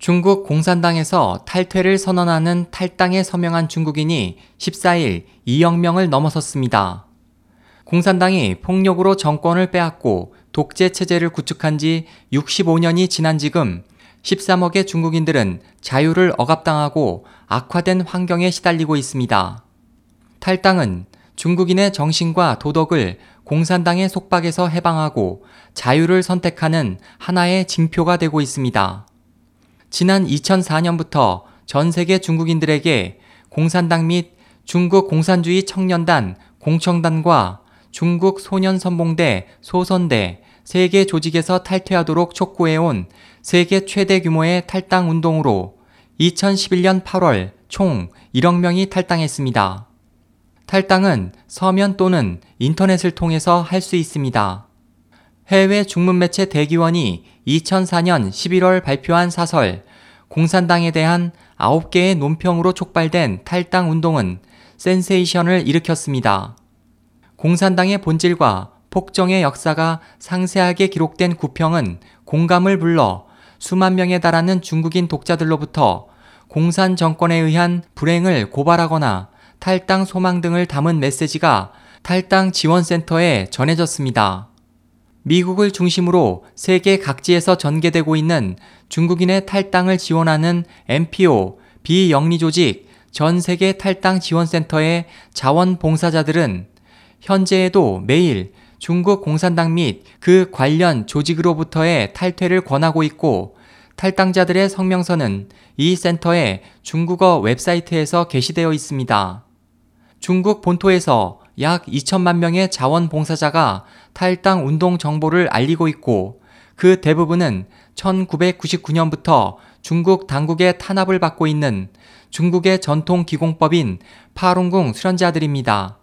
중국 공산당에서 탈퇴를 선언하는 탈당에 서명한 중국인이 14일 2억 명을 넘어섰습니다. 공산당이 폭력으로 정권을 빼앗고 독재 체제를 구축한 지 65년이 지난 지금 13억의 중국인들은 자유를 억압당하고 악화된 환경에 시달리고 있습니다. 탈당은 중국인의 정신과 도덕을 공산당의 속박에서 해방하고 자유를 선택하는 하나의 징표가 되고 있습니다. 지난 2004년부터 전 세계 중국인들에게 공산당 및 중국 공산주의 청년단 공청단과 중국 소년선봉대 소선대 세계 조직에서 탈퇴하도록 촉구해온 세계 최대 규모의 탈당 운동으로 2011년 8월 총 1억 명이 탈당했습니다. 탈당은 서면 또는 인터넷을 통해서 할 수 있습니다. 해외 중문 매체 대기원이 2004년 11월 발표한 사설 공산당에 대한 9개의 논평으로 촉발된 탈당 운동은 센세이션을 일으켰습니다. 공산당의 본질과 폭정의 역사가 상세하게 기록된 구평은 공감을 불러 수만 명에 달하는 중국인 독자들로부터 공산 정권에 의한 불행을 고발하거나 탈당 소망 등을 담은 메시지가 탈당 지원센터에 전해졌습니다. 미국을 중심으로 세계 각지에서 전개되고 있는 중국인의 탈당을 지원하는 NPO 비영리 조직 전 세계 탈당 지원센터의 자원봉사자들은 현재에도 매일 중국 공산당 및 그 관련 조직으로부터의 탈퇴를 권하고 있고 탈당자들의 성명서는 이 센터의 중국어 웹사이트에서 게시되어 있습니다. 중국 본토에서 약 2천만 명의 자원봉사자가 탈당 운동 정보를 알리고 있고 그 대부분은 1999년부터 중국 당국의 탄압을 받고 있는 중국의 전통 기공법인 파룬궁 수련자들입니다.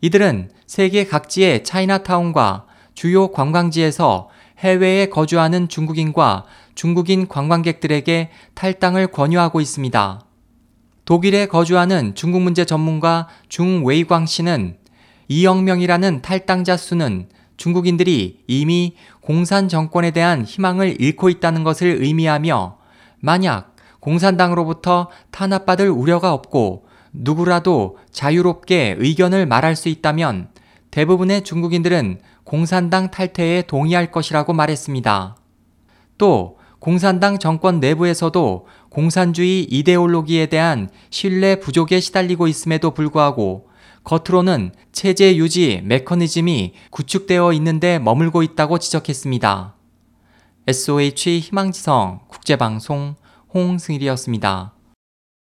이들은 세계 각지의 차이나타운과 주요 관광지에서 해외에 거주하는 중국인과 중국인 관광객들에게 탈당을 권유하고 있습니다. 독일에 거주하는 중국 문제 전문가 중웨이광 씨는 2억 명이라는 탈당자 수는 중국인들이 이미 공산 정권에 대한 희망을 잃고 있다는 것을 의미하며 만약 공산당으로부터 탄압받을 우려가 없고 누구라도 자유롭게 의견을 말할 수 있다면 대부분의 중국인들은 공산당 탈퇴에 동의할 것이라고 말했습니다. 또 공산당 정권 내부에서도 공산주의 이데올로기에 대한 신뢰 부족에 시달리고 있음에도 불구하고 겉으로는 체제 유지 메커니즘이 구축되어 있는데 머물고 있다고 지적했습니다. SOH 희망지성 국제방송 홍승일이었습니다.